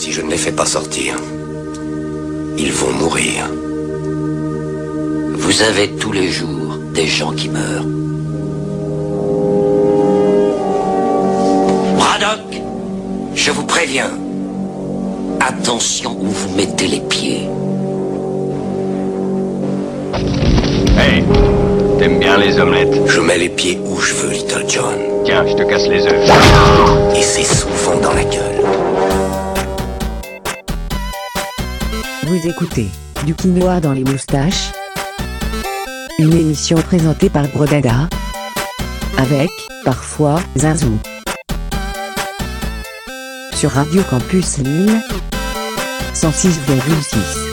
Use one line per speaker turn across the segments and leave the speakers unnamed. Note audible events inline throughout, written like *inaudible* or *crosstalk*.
Si je ne les fais pas sortir, ils vont mourir.
Vous avez tous les jours des gens qui meurent. Braddock, je vous préviens. Attention où vous mettez les pieds.
Hey, t'aimes bien les omelettes?
Je mets les pieds où je veux, Little John.
Tiens, je te casse les œufs.
Et c'est souvent dans la gueule.
Vous écoutez Du quinoa dans les moustaches. Une émission présentée par Brodada Avec, parfois, Zazou Sur Radio Campus Lille 106,6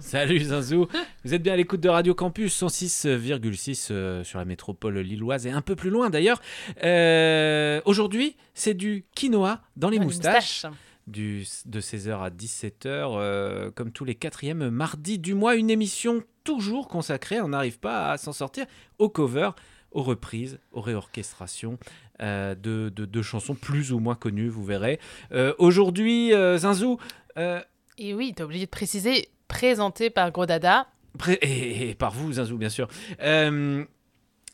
Salut
Zinzou, vous êtes bien à l'écoute de Radio Campus 106,6 euh, sur la métropole lilloise et un peu plus loin d'ailleurs. Euh, Aujourd'hui, c'est du quinoa dans les moustaches.
moustaches.
Du, de 16h à 17h, euh, comme tous les quatrièmes mardis du mois, une émission toujours consacrée, on n'arrive pas à s'en sortir, au cover, aux reprises, aux réorchestrations euh, de, de- de chansons plus ou moins connues, vous verrez. Euh, Aujourd'hui, euh, Zinzou,
Et oui, t'as oublié de préciser, présenté par Gros Dada.
Pré- et, par vous, Zinzou, bien sûr. Euh,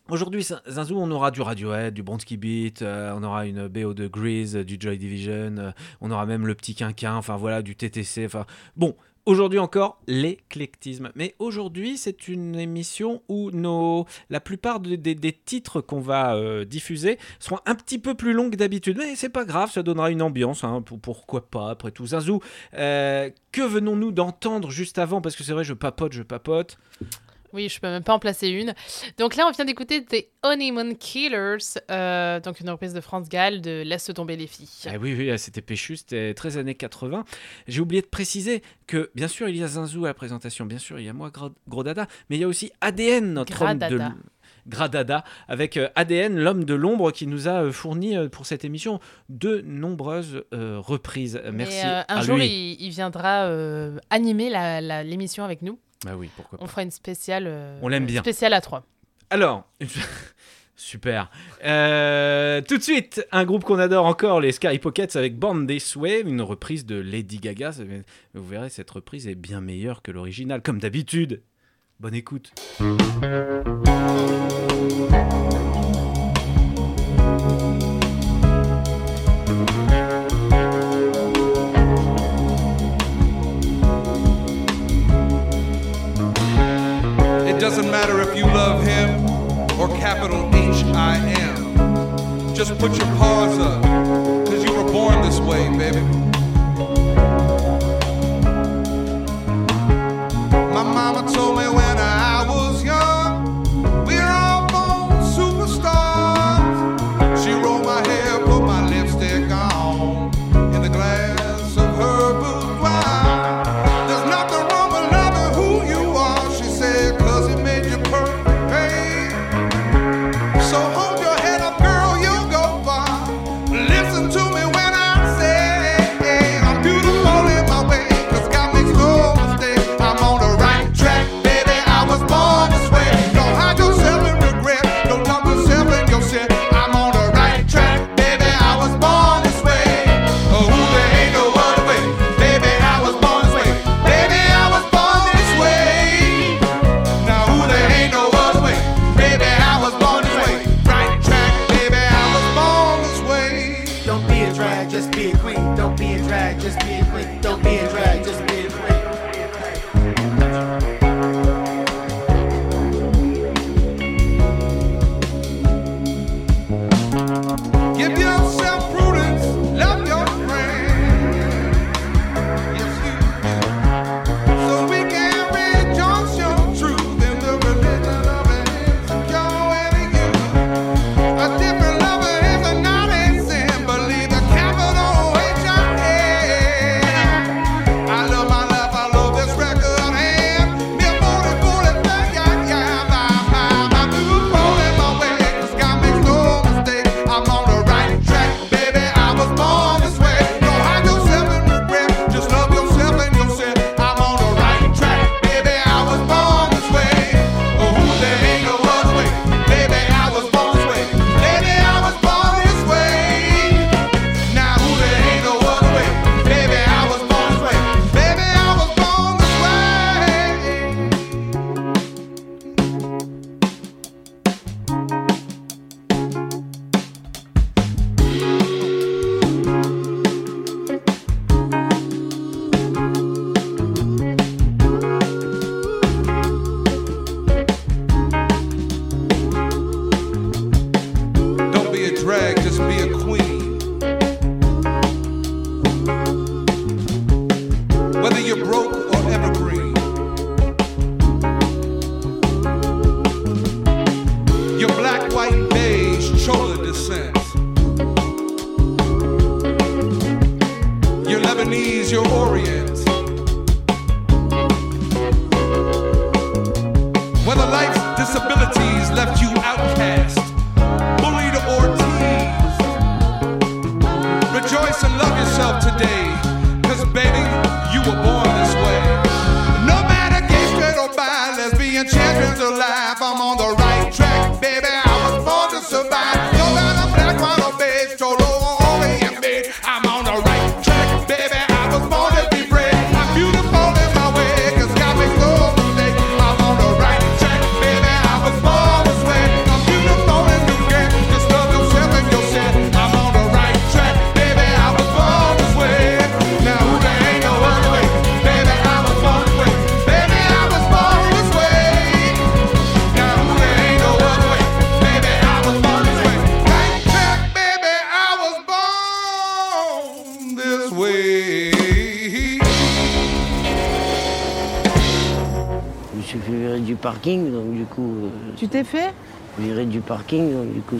Aujourd'hui, Zin- Zinzou, on aura du Radiohead, du Bronski Beat, euh, on aura une BO de Grease, euh, du Joy Division, on aura même le petit quinquin, enfin voilà, du TTC. Enfin bon, aujourd'hui encore l'éclectisme. Mais aujourd'hui, c'est une émission où nos, la plupart de- des, titres qu'on va euh, diffuser seront un petit peu plus longs que d'habitude. Mais c'est pas grave, ça donnera une ambiance. hein, pour- pourquoi pas après tout, Zinzou. euh, que venons-nous d'entendre juste avant? Parce que c'est vrai, je papote, je papote.
Oui, je peux même pas en placer une. Donc là, on vient d'écouter The Honeymoon Killers, euh, donc une reprise de France Gall de Laisse tomber les filles.
Ah oui, oui, c'était péchu, c'était 13 années 80. J'ai oublié de préciser que, bien sûr, il y a Zinzou à la présentation, bien sûr, il y a moi, Gro- Gros Dada, mais il y a aussi ADN, notre homme de...
Gradada.
Gradada, avec euh, ADN, l'homme de l'ombre, qui nous a euh, fourni pour cette émission de nombreuses euh, reprises.
Mais,
Merci
euh, un
à
jour,
lui.
il, il viendra euh, animer l'émission avec nous.
Bah oui, pourquoi pas.
On fera une spéciale. euh,
On l'aime bien.
Spéciale à 3.
Alors, *laughs* super. Euh, tout de suite, un groupe qu'on adore encore, les Sky Pockets avec Born This Way, une reprise de Lady Gaga. Vous verrez, cette reprise est bien meilleure que l'original, comme d'habitude. Bonne écoute.
doesn't matter if you love him or capital H I M. Just put your paws up, cause you were born this way, baby. My mama
told me when I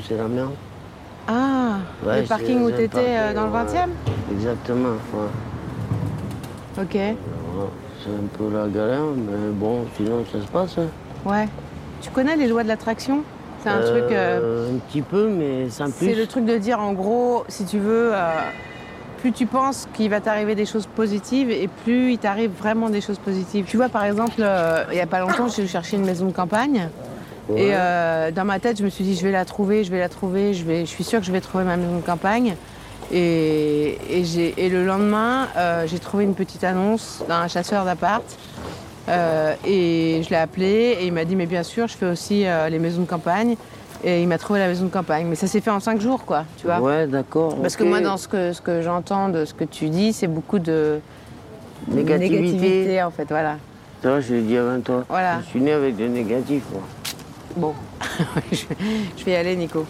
c'est la merde.
Ah, le parking où tu
étais
euh, dans le euh, 20e
Exactement.
Ok.
C'est un peu la galère, mais bon, sinon ça se passe. Hein.
Ouais. Tu connais les lois de l'attraction? C'est un truc. Euh,
euh, un petit peu, mais sans plus.
C'est le truc de dire, en gros, si tu veux, plus tu penses qu'il va t'arriver des choses positives et plus il t'arrive vraiment des choses positives. Tu vois, par exemple, il n'y a pas longtemps, j'ai cherché une maison de campagne. Et euh, dans ma tête, je me suis dit, je vais la trouver, je vais la trouver, je, suis sûre que je vais trouver ma maison de campagne. Et, le lendemain, euh, j'ai trouvé une petite annonce d'un chasseur d'appart. Euh, et je l'ai appelé et il m'a dit, mais bien sûr, je fais aussi les maisons de campagne. Et il m'a trouvé la maison de campagne. Mais ça s'est fait en cinq jours, quoi, tu vois.
Ouais, d'accord.
Parce que moi, dans ce que, j'entends de ce que tu dis, c'est beaucoup de
négativité.
en fait, voilà.
Ça, je le dis avant toi.
Voilà.
Je suis né avec des négatifs, moi.
Bon, *laughs* je vais y aller, Nico.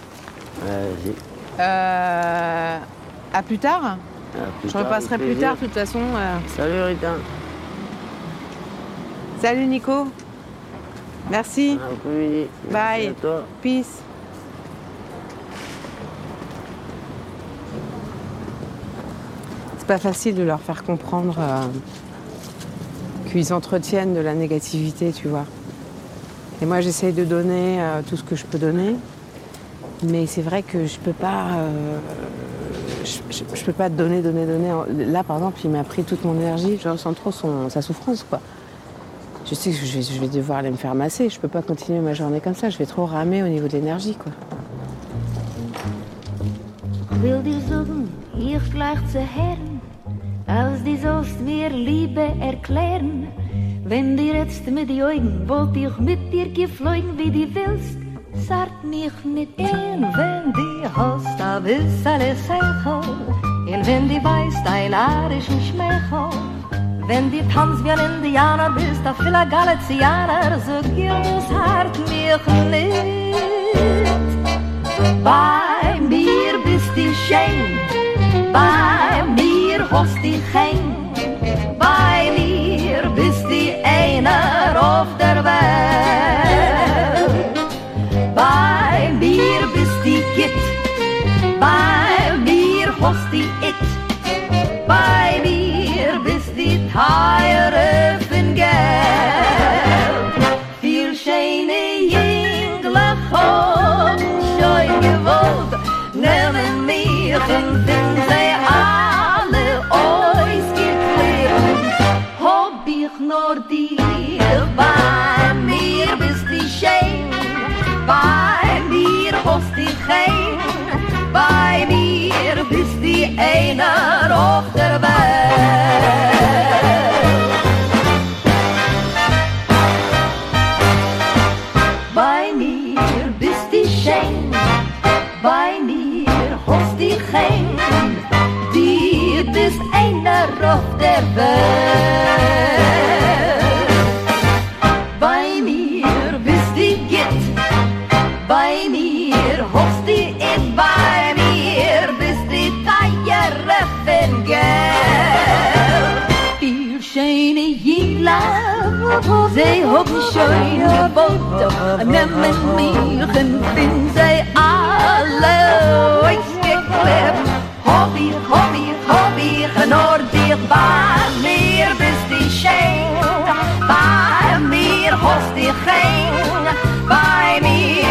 Vas-y.
Euh, à plus tard. Je repasserai plus tard, de toute façon. Euh.
Salut, Rita.
Salut, Nico. Merci. Bye. Peace. C'est pas facile de leur faire comprendre euh, qu'ils entretiennent de la négativité, tu vois. Et moi, j'essaye de donner euh, tout ce que je peux donner, mais c'est vrai que je peux euh, peux pas donner, donner, donner. Là, par exemple, il m'a pris toute mon énergie. Je ressens trop sa souffrance, quoi. Je sais que je vais, devoir aller me faire masser. Je peux pas continuer ma journée comme ça. Je vais trop ramer au niveau de l'énergie, quoi.
mir Liebe. Wenn dir jetzt mit die Augen wollt ich mit dir geflogen, wie die willst, sagt mich nicht ein, wenn die hast, da willst alle Seichel, und wenn die weißt, ein arischen Schmeichel. Wenn die tanzt wie ein Indianer bist, da viel ein Galizianer, so gilt das Hart mich nicht. Bei mir bist du schön, bei mir hast du kein, bei of. Bij bier bist die kit, bij bier host die it, bij bier bist die tired. Einer auf der Welt. Bei mir bist du schön, bei mir hast du kein, dir bist einer auf der Welt. Sie haben schon geboten, nehmen mich und bin sie alle ausgeklebt. Hab ich, hab ich, hab ich nur dich bei mir bist du schön, bei mir hast du kein, bei mir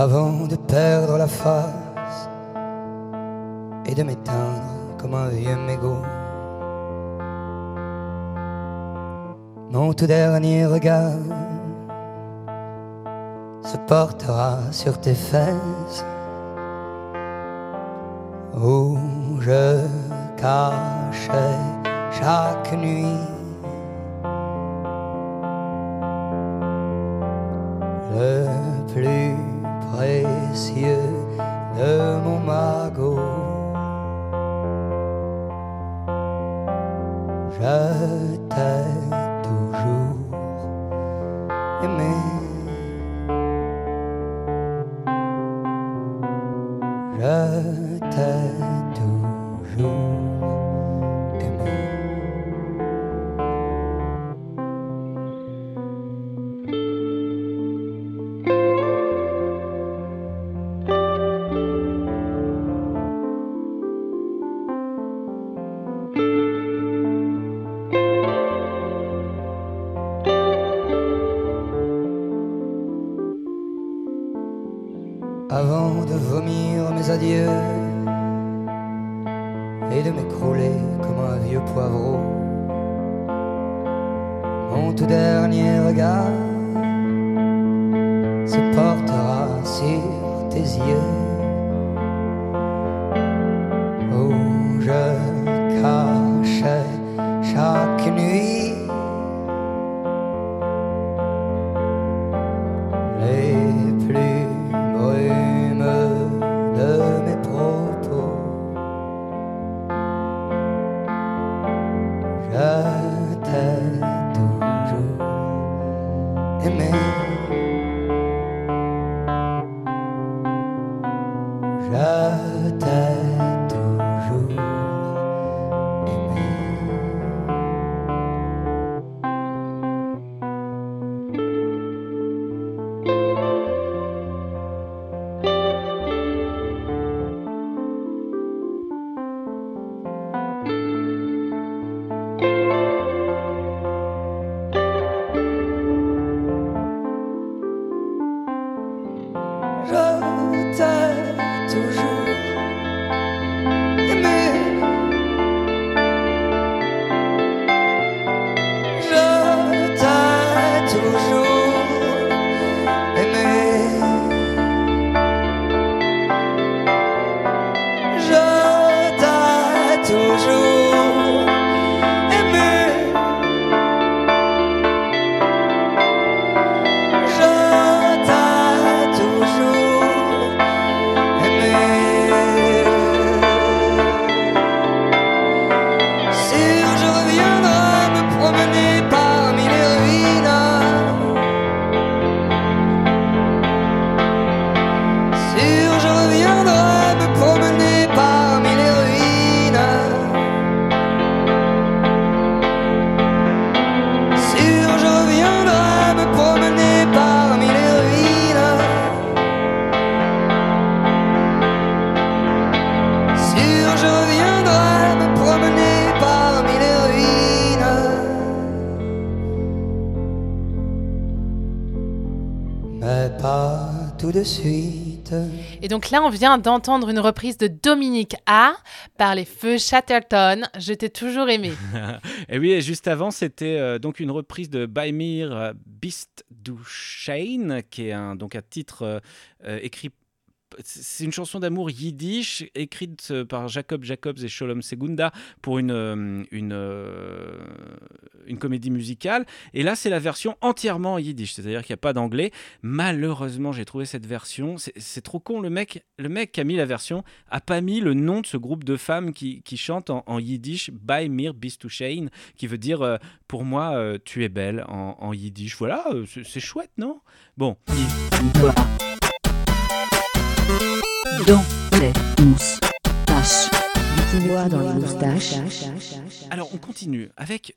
avant de perdre la face et de m'éteindre comme un vieux mégot. Mon tout dernier regard se portera sur tes fesses où je cachais chaque nuit le plus précieux de mon magot. Je t'ai
là, on vient d'entendre une reprise de Dominique A par les Feux Chatterton. Je t'ai toujours aimé. *laughs*
et oui, et juste avant, c'était euh, donc une reprise de Baimir euh, Beast du Shane, qui est un, donc un titre euh, écrit. C'est une chanson d'amour yiddish écrite euh, par Jacob Jacobs et Sholom Segunda pour une, euh, une, euh, une comédie musicale. Et là, c'est la version entièrement en yiddish, c'est-à-dire qu'il n'y a pas d'anglais. Malheureusement, j'ai trouvé cette version. C'est trop con. Le mec, le mec qui a mis la version a pas mis le nom de ce groupe de femmes qui, qui chantent en, yiddish By Mir qui veut dire pour moi, tu es belle en, yiddish. Voilà, c'est chouette, non? Bon.
Dans les moustaches. Du quinoa dans les moustaches.
Alors, on continue avec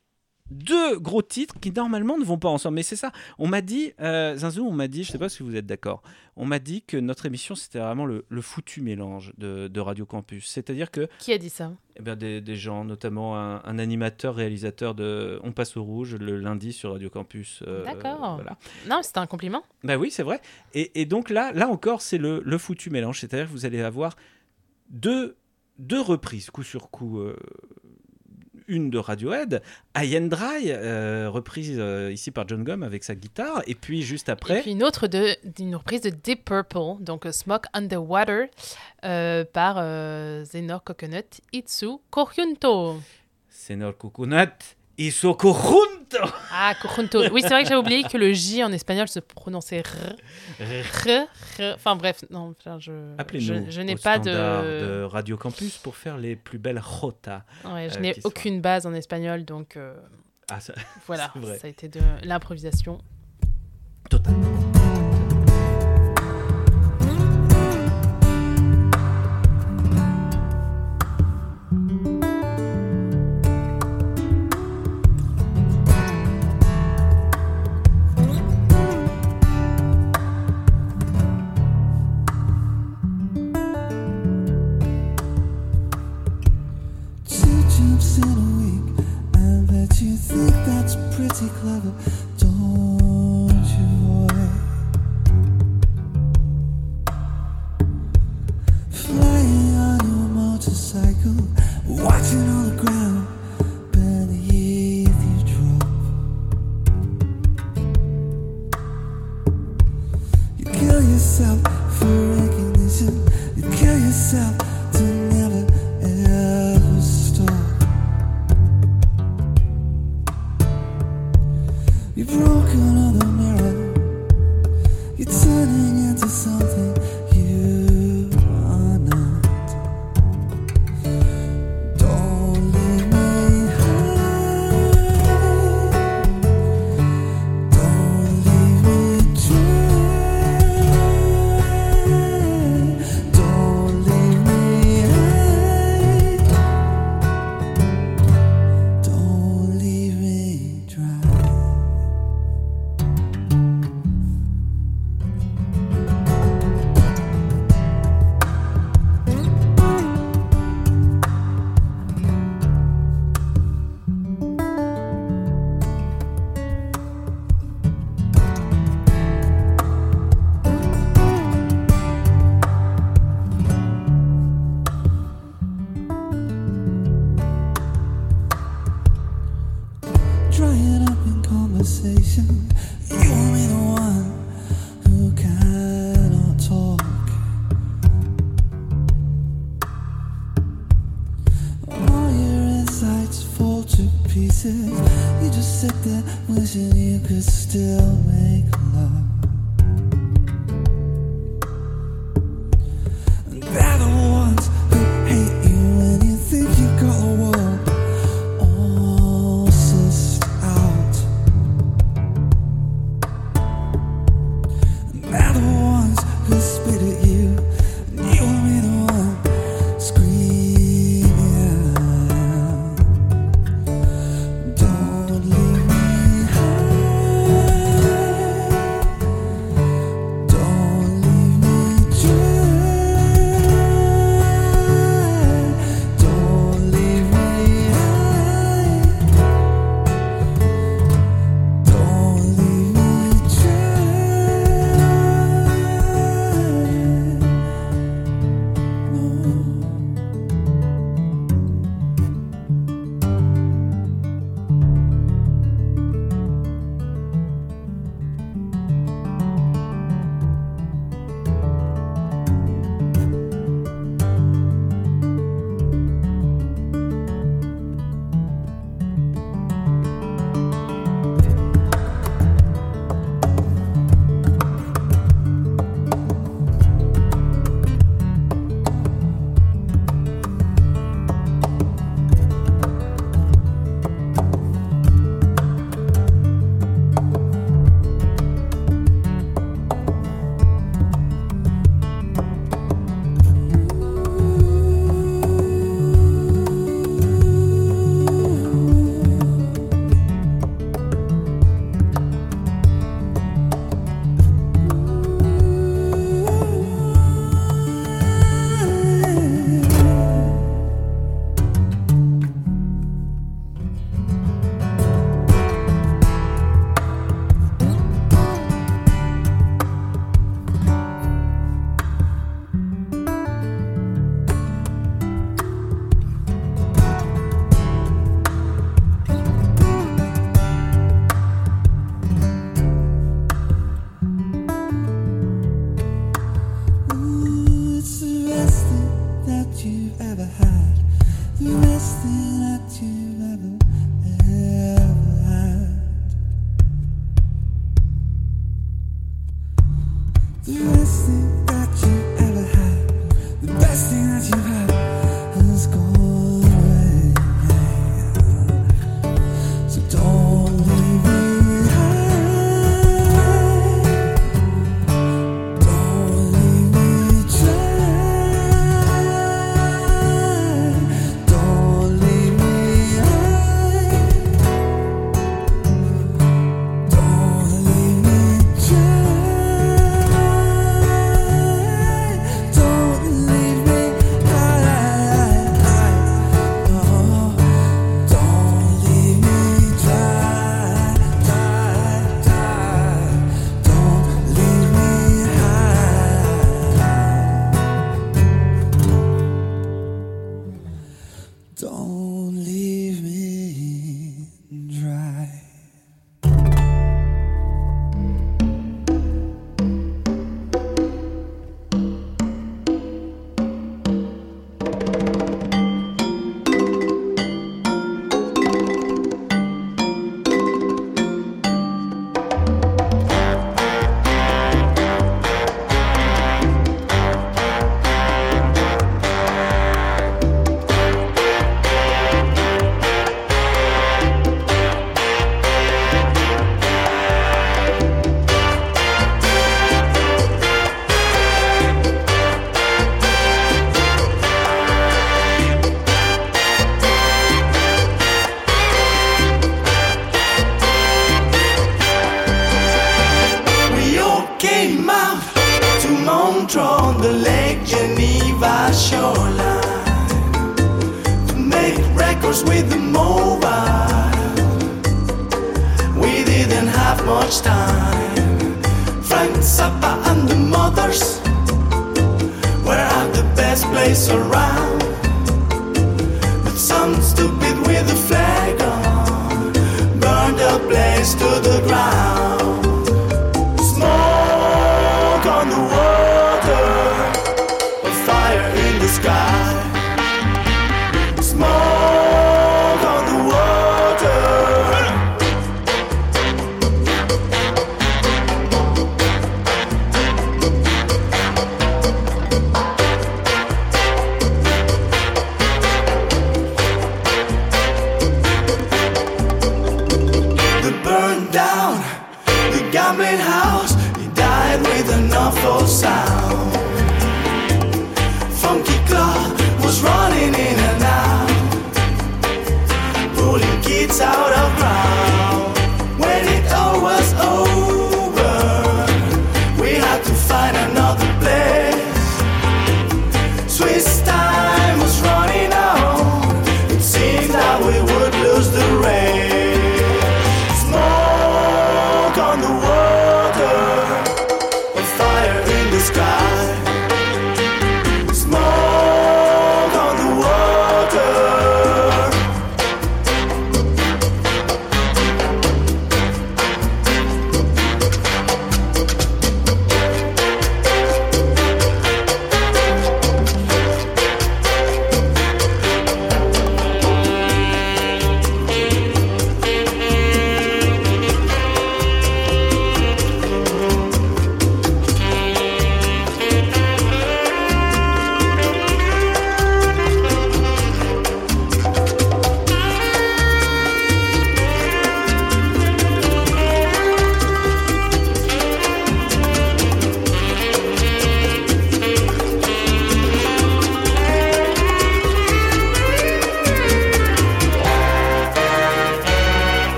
deux gros titres qui normalement ne vont pas ensemble. Mais c'est ça. On m'a dit, euh, Zinzou, on m'a dit, je sais pas si vous êtes d'accord, on m'a dit que notre émission c'était vraiment le, le foutu mélange de, de Radio Campus. C'est-à-dire que.
Qui a dit ça?
Eh bien, des, des gens, notamment un, un animateur, réalisateur de On passe au rouge le lundi sur Radio Campus. euh,
D'accord.
voilà.
Non, c'était un compliment.
Bah oui, c'est vrai. Et, et donc là, là encore, c'est le, le foutu mélange. C'est-à-dire que vous allez avoir deux, deux reprises, coup sur coup. euh, une de Radiohead, I and Dry, euh, reprise euh, ici par John Gum avec sa guitare, et puis juste après,
Et puis une autre de, d'une reprise de Deep Purple, donc euh, Smoke Underwater, euh, par Zenor Coconut Itsu Korjunto.
Senor Coconut,
Ah, Korjunto. Oui, c'est vrai que j'ai oublié que le J en espagnol se prononçait R. R, R. Enfin bref, non, je, je, je n'ai pas de...
de Radio Campus pour faire les plus belles jotas.
Ouais, je
euh,
n'ai aucune base en espagnol, donc euh,
Ah, ça- *laughs*
voilà, ça a été de l'improvisation.
Two Bet you think that's pretty clever,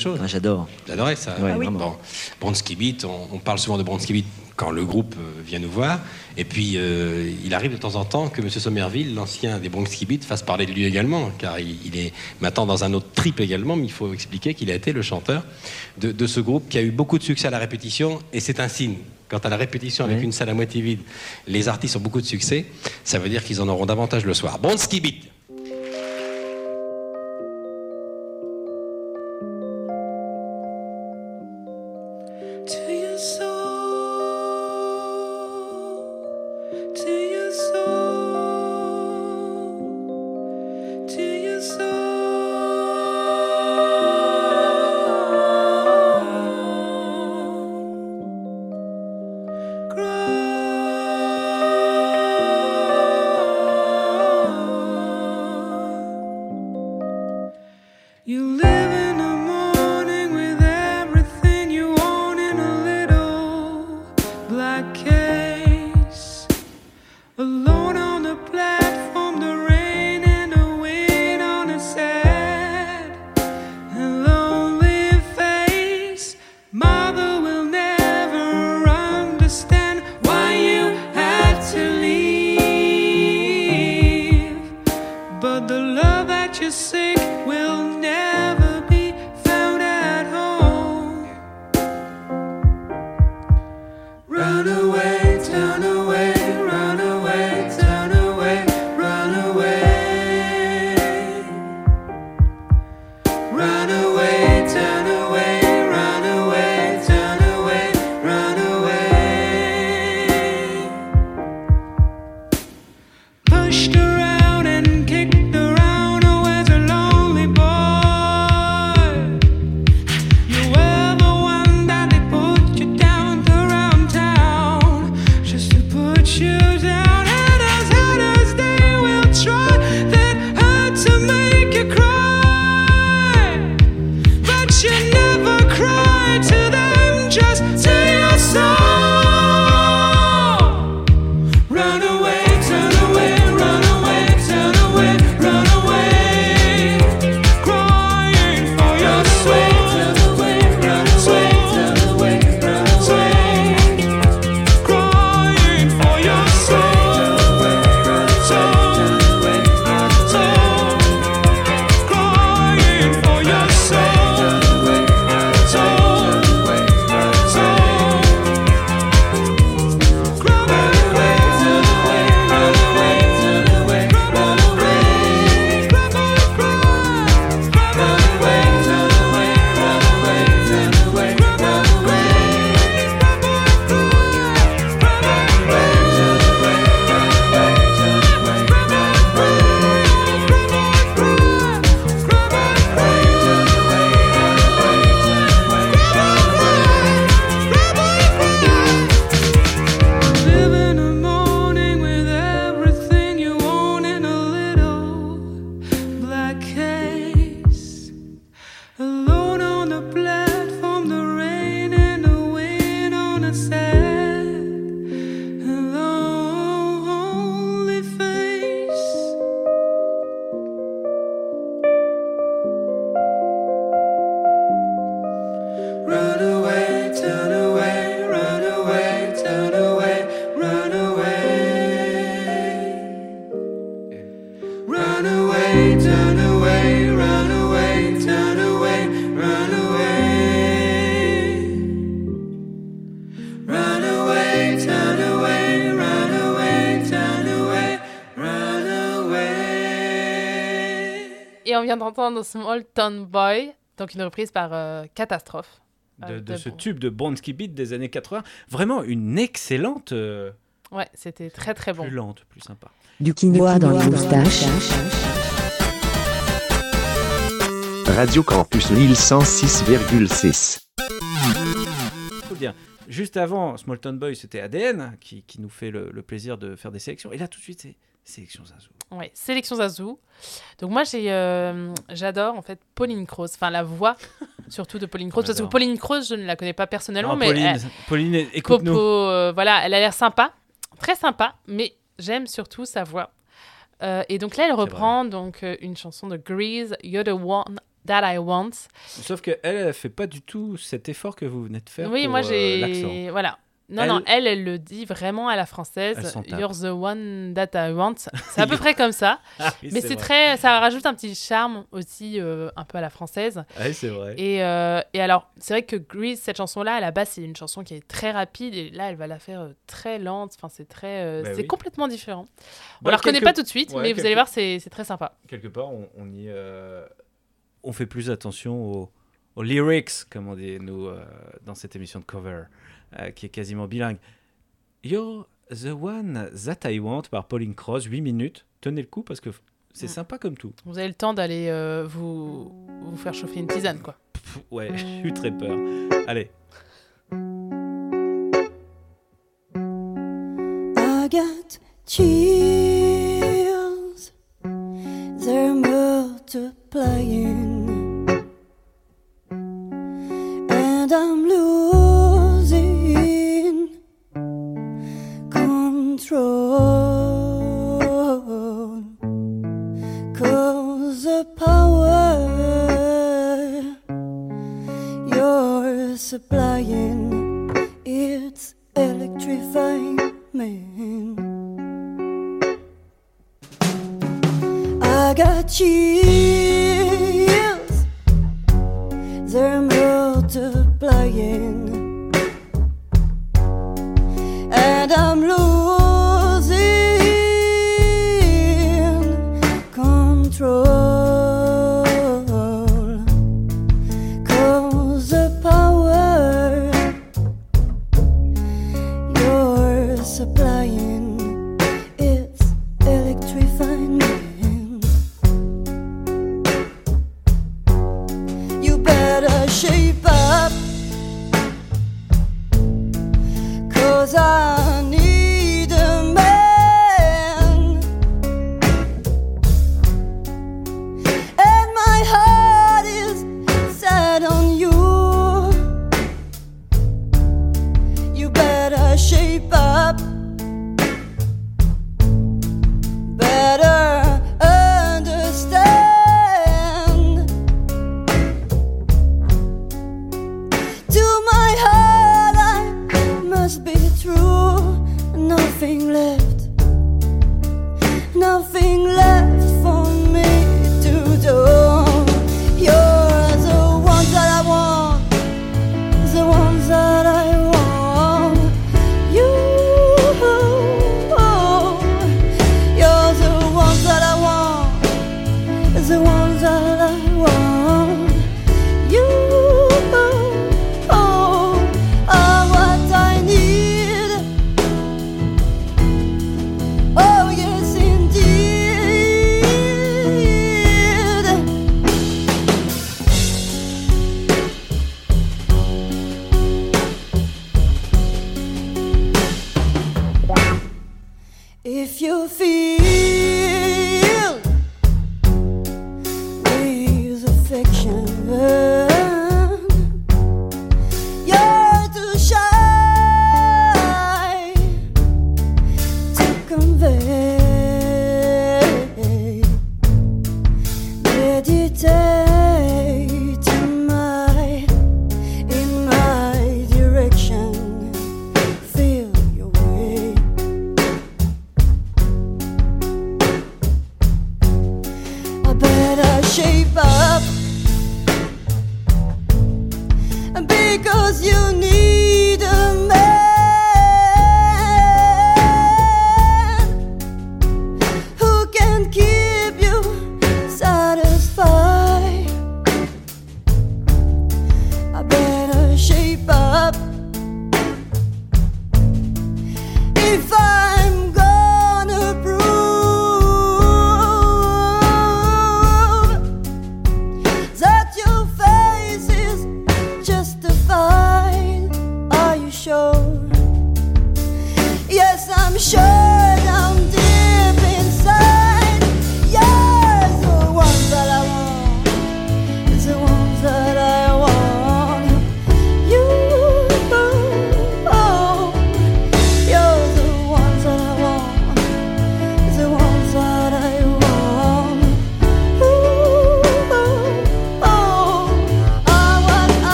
Chose
J'adore.
Adorez ça
Ouais, Ah oui.
Bon, Bronski Beat, on, on parle souvent de Bronski Beat quand le groupe euh, vient nous voir. Et puis, euh, il arrive de temps en temps que M. Somerville, l'ancien des Bronski Beat, fasse parler de lui également, car il, il est maintenant dans un autre trip également, mais il faut expliquer qu'il a été le chanteur de, de ce groupe qui a eu beaucoup de succès à la répétition, et c'est un signe. Quand à la répétition avec
Oui.
une salle à moitié vide, les artistes ont beaucoup de succès, ça veut dire qu'ils en auront davantage le soir. Bronski Beat
vient d'entendre Small Town Boy, donc une reprise par euh, Catastrophe.
De,
Euh,
de ce tube de Bronski Beat des années 80. Vraiment une excellente. euh,
Ouais, c'était très très bon.
Plus lente, plus sympa.
Du quinoa dans les moustaches.
Radio Campus Lille 106,6.
Faut le dire. Juste avant, Smallton Boy, c'était ADN qui, qui nous fait le, le plaisir de faire des sélections. Et là, tout de suite, c'est sélection Zazou.
Ouais, sélection Zazou. Donc moi j'ai euh, j'adore en fait Pauline Croze, enfin la voix *laughs* surtout de Pauline Croze parce que. Pauline Croze je ne la connais pas personnellement
Non,
mais
Pauline,
elle-
Pauline, écoute-nous.
Popo, euh, voilà, elle a l'air sympa, très sympa, mais j'aime surtout sa voix. Euh, et donc là elle reprend donc une chanson de Grease, You're the one that I want.
Sauf qu'elle, elle ne fait pas du tout cet effort que vous venez de faire.
oui,
pour,
moi j'ai
l'accent.
voilà. Non,
Elle-
non, elle, elle le dit vraiment à la française. You're the one that I want. C'est à peu *laughs* près comme ça.
Ah oui,
mais
c'est
très. Ça rajoute un petit charme aussi, euh, un peu à la française.
Ah oui, c'est vrai.
Et, euh, et alors, c'est vrai que Grease, cette chanson-là, à la base, c'est une chanson qui est très rapide. Et là, elle va la faire euh, très lente. Enfin, c'est très.
Bah
c'est
oui.
complètement différent. On
Bah,
la reconnaît
quelque-
pas tout de suite,
Ouais,
mais vous allez voir, c'est c'est très sympa.
Quelque part, on, on y. on fait plus attention aux, aux lyrics, comme on dit, nous, dans cette émission de cover, euh, qui est quasiment bilingue. You're the one that I want par Pauline Cross, 8 minutes. Tenez le coup parce que c'est
Mm.
sympa comme tout.
Vous avez le temps d'aller euh, vous, vous faire chauffer une tisane, quoi.
Pff, ouais, *laughs* j'ai eu très peur. Allez.
I got chills. They're multiplying.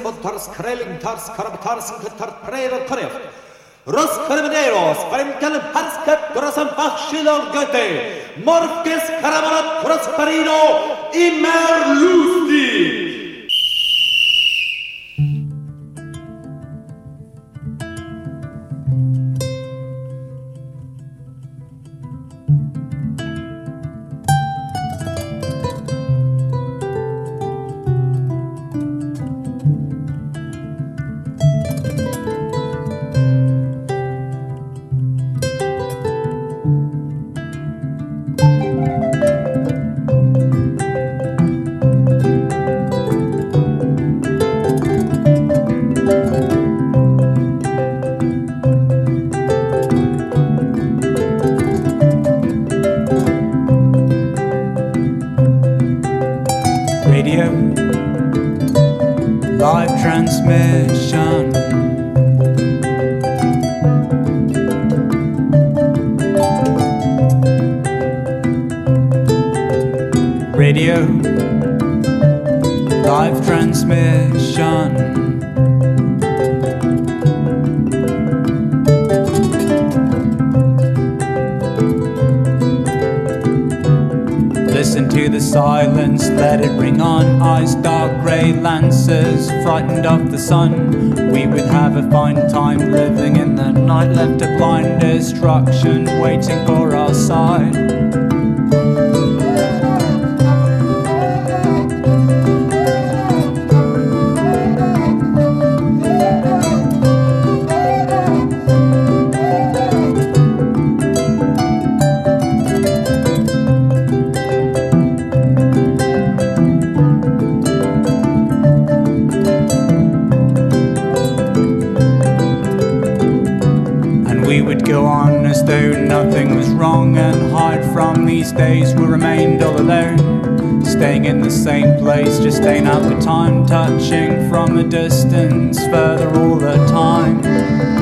Lesbotars, Krellingtars, Karabtars, Kuttar, Prever, Karev. Rus krimineros, Fremkel, Harsket, Grosan, Bachschil und Goethe. Morkes, Karamanat, Prosperino, Immer,
destruction waiting for our sign. these days we remained all alone. Staying in the same place, just staying up for time, touching from a distance, further all the time.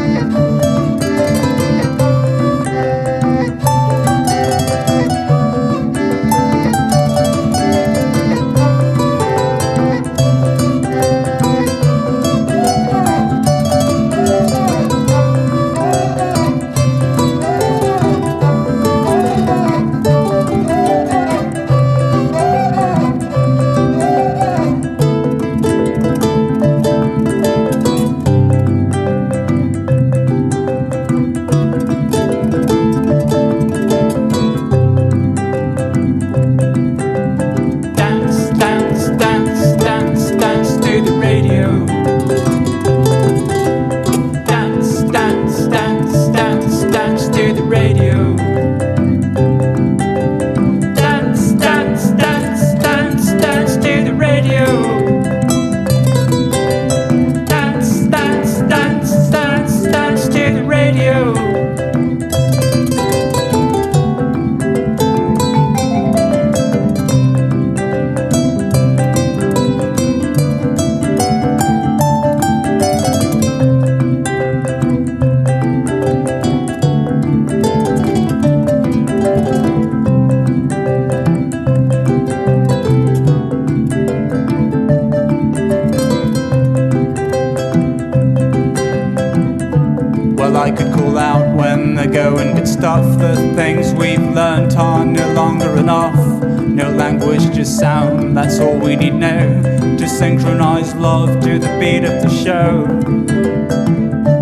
out.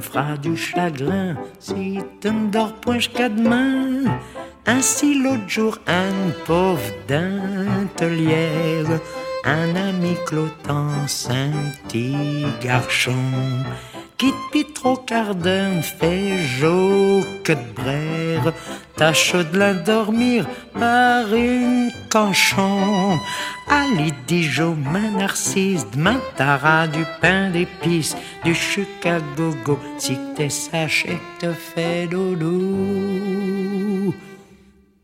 Fera du chagrin si tu ne dors point jusqu'à demain. Ainsi l'autre jour, un pauvre dentelière, un ami clotant, un garçon, quart d'heure fait que de brère, tâche de l'endormir par une canchon. Ali Dijon, ma narcisse, demain t'auras du pain d'épices, du Chicago go, si t'es sachet te fait dodo.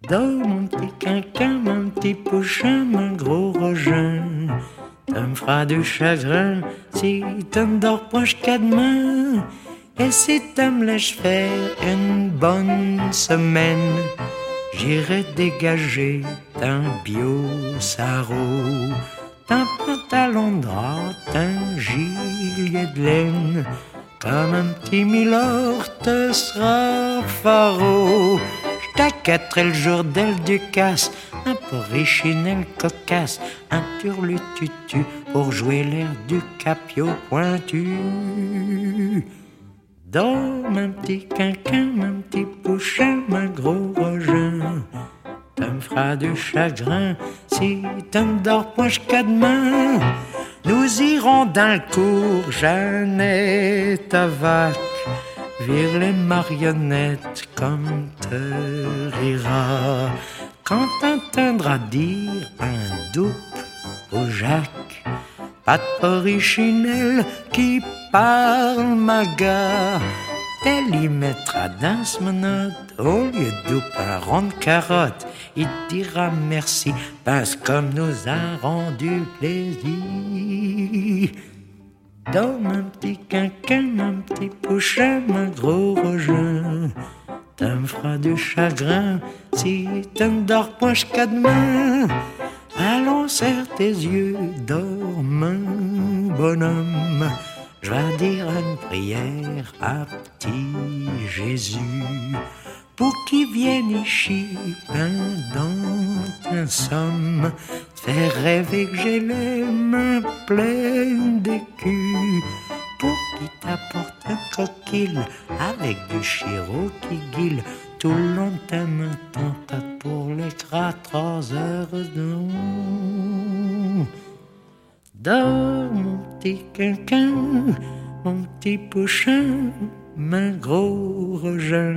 Dors mon petit quinquin, mon petit pouchin, mon gros rogin. Ça me fera du chagrin si tu ne dors jusqu'à demain. Et si tu me laisses faire une bonne semaine, j'irai dégager un bio un pantalon drap, un gilet de laine. Comme un petit milord te sera faro. J't'acquêterai le jour d'elle du casse, un porrichinelle cocasse, un turlututu pour jouer l'air du capio pointu. Dors, mon petit quinquin, mon petit pouchin, mon gros rogin. Ça me fera du chagrin si tu dors pas jusqu'à demain. Nous irons dans le cours, Jeannette vac. Vire les marionnettes comme te rira. Quand t'entendras dire un double au Jacques, pas de qui parle ma gare. Elle y mettra dans ce au lieu de un rond de carotte. Il dira merci parce comme nous a rendu plaisir. Dans mon petit quinquin, mon petit pouchin, mon gros rogin. Ça me fera du chagrin si tu ne dors pas jusqu'à demain. Allons, serre tes yeux, dors, mon bonhomme. Je vais dire une prière à petit Jésus pour qu'il vienne ici pendant un somme, faire rêver que j'ai les mains pleines d'écus, pour qu'il t'apporte un coquille avec du chiro qui guille tout le long ta main pour les gras trois heures de Dors, mon petit quinquin, mon petit pouchin, mon gros rogin.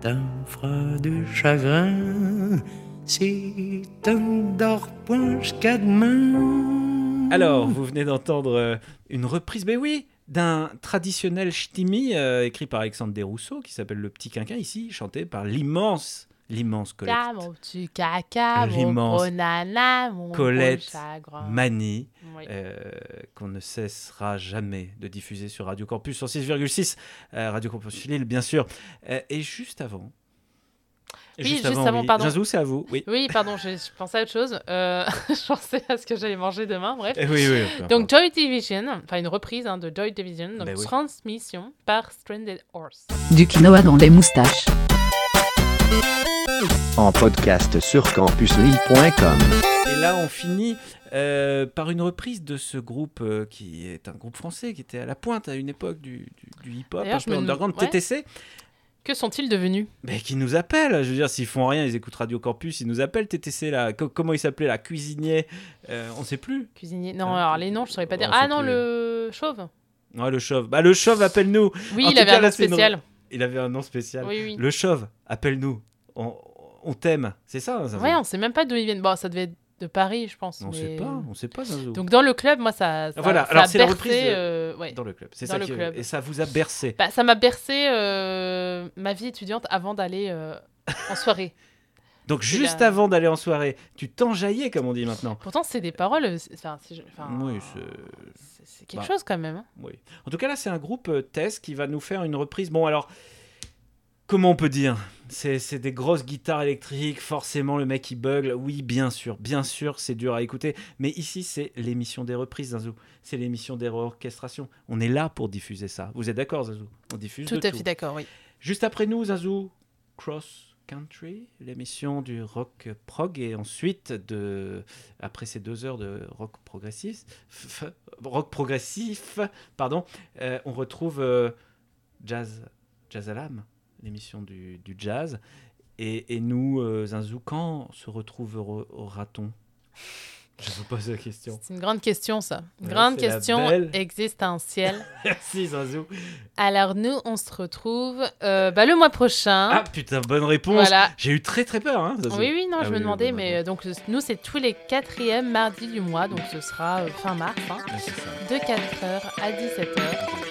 T'en feras du chagrin si tu ne dors point jusqu'à demain.
Alors, vous venez d'entendre euh, une reprise, mais oui, d'un traditionnel ch'timi euh, écrit par Alexandre Desrousseaux qui s'appelle Le Petit Quinquin, ici chanté par l'immense, l'immense Colette.
Mon petit caca, mon
L'immense
nana, mon
Colette. Mani,
Oui.
euh, qu'on ne cessera jamais de diffuser sur Radio Campus sur 6,6, euh, Radio Campus Lille, bien sûr. Euh, et juste avant.
Oui, juste avant, pardon.
Jazou, c'est à vous. Oui.
Oui, pardon, je, je pensais à autre chose. Euh, *laughs* je pensais à ce que j'allais manger demain, bref.
Eh oui, oui,
donc Joy Division, enfin une reprise hein, de Joy Division, donc
Ben oui.
transmission par Stranded Horse.
Du quinoa dans les moustaches.
En podcast sur campuslille.com.
Et là, on finit euh, par une reprise de ce groupe euh, qui est un groupe français qui était à la pointe à une époque du, du- du hip-hop, un peu
me-
underground,
ouais.
TTC.
Que sont-ils devenus
Mais qui nous appellent, je veux dire, s'ils font rien, ils écoutent Radio Campus, ils nous appellent TTC là. Co- comment il s'appelait là? Cuisinier euh, On sait plus.
Cuisinier. Non, alors les noms, je saurais pas dire. Ah non,
plus.
le chauve.
Ouais, le chauve. Bah, le chauve, appelle-nous.
Oui,
En
il
tout
avait
cas,
un
là,
nom
c'est une-
spécial.
Il avait un nom spécial.
Oui, oui.
Le chauve, appelle-nous. On, on t'aime. C'est ça, hein, Zazo
Ouais, on sait même pas d'où ils viennent. Bon, ça devait être de Paris, je pense.
On
mais-
sait pas, on sait pas.
Donc dans le club, moi, ça. ça
voilà,
ça
alors
a
c'est la reprise de-
euh, ouais,
dans le club. C'est ça
le
qui
club.
Et ça vous a bercé.
Bah, ça m'a bercé euh, ma vie étudiante avant d'aller euh, en *laughs* soirée.
Donc juste avant d'aller en soirée, tu t'enjaillais, comme on dit maintenant.
Pourtant, c'est des paroles. c'est- Enfin,
Oui, c'est.
c'est quelque
Bah,
chose quand même. hein.
Oui. En tout cas, là, c'est un groupe Tess qui va nous faire une reprise. Bon, alors, comment on peut dire? C'est, des grosses guitares électriques, forcément le mec il bugle. Oui, bien sûr, bien sûr, c'est dur à écouter. Mais ici, c'est l'émission des reprises, Zazou. C'est l'émission des réorchestrations. On est là pour diffuser ça. Vous êtes d'accord, Zazou On diffuse
Tout
de
à fait d'accord, oui.
Juste après nous, Zazou, Cross Country, l'émission du rock prog, et ensuite, de, après ces deux heures de rock progressif, rock progressif, pardon, euh, on retrouve euh, Jazz, jazz à l'âme, l'émission du, du jazz. Et, et nous, euh, Zinzou, quand se retrouvera-t-on? Je vous pose la question.
C'est une grande question, ça. Une
Ouais,
grande question existentielle. *laughs*
Merci, Zinzou.
Alors, nous, on se retrouve euh, bah, le mois prochain.
Ah putain, bonne réponse.
Voilà.
J'ai eu très très peur. Hein.
Oui, oui, non,
Ah
je me demandais, mais euh, donc nous, c'est tous les quatrièmes mardis du mois, donc ce sera euh, fin mars, hein,
Ouais,
de 4h à 17h.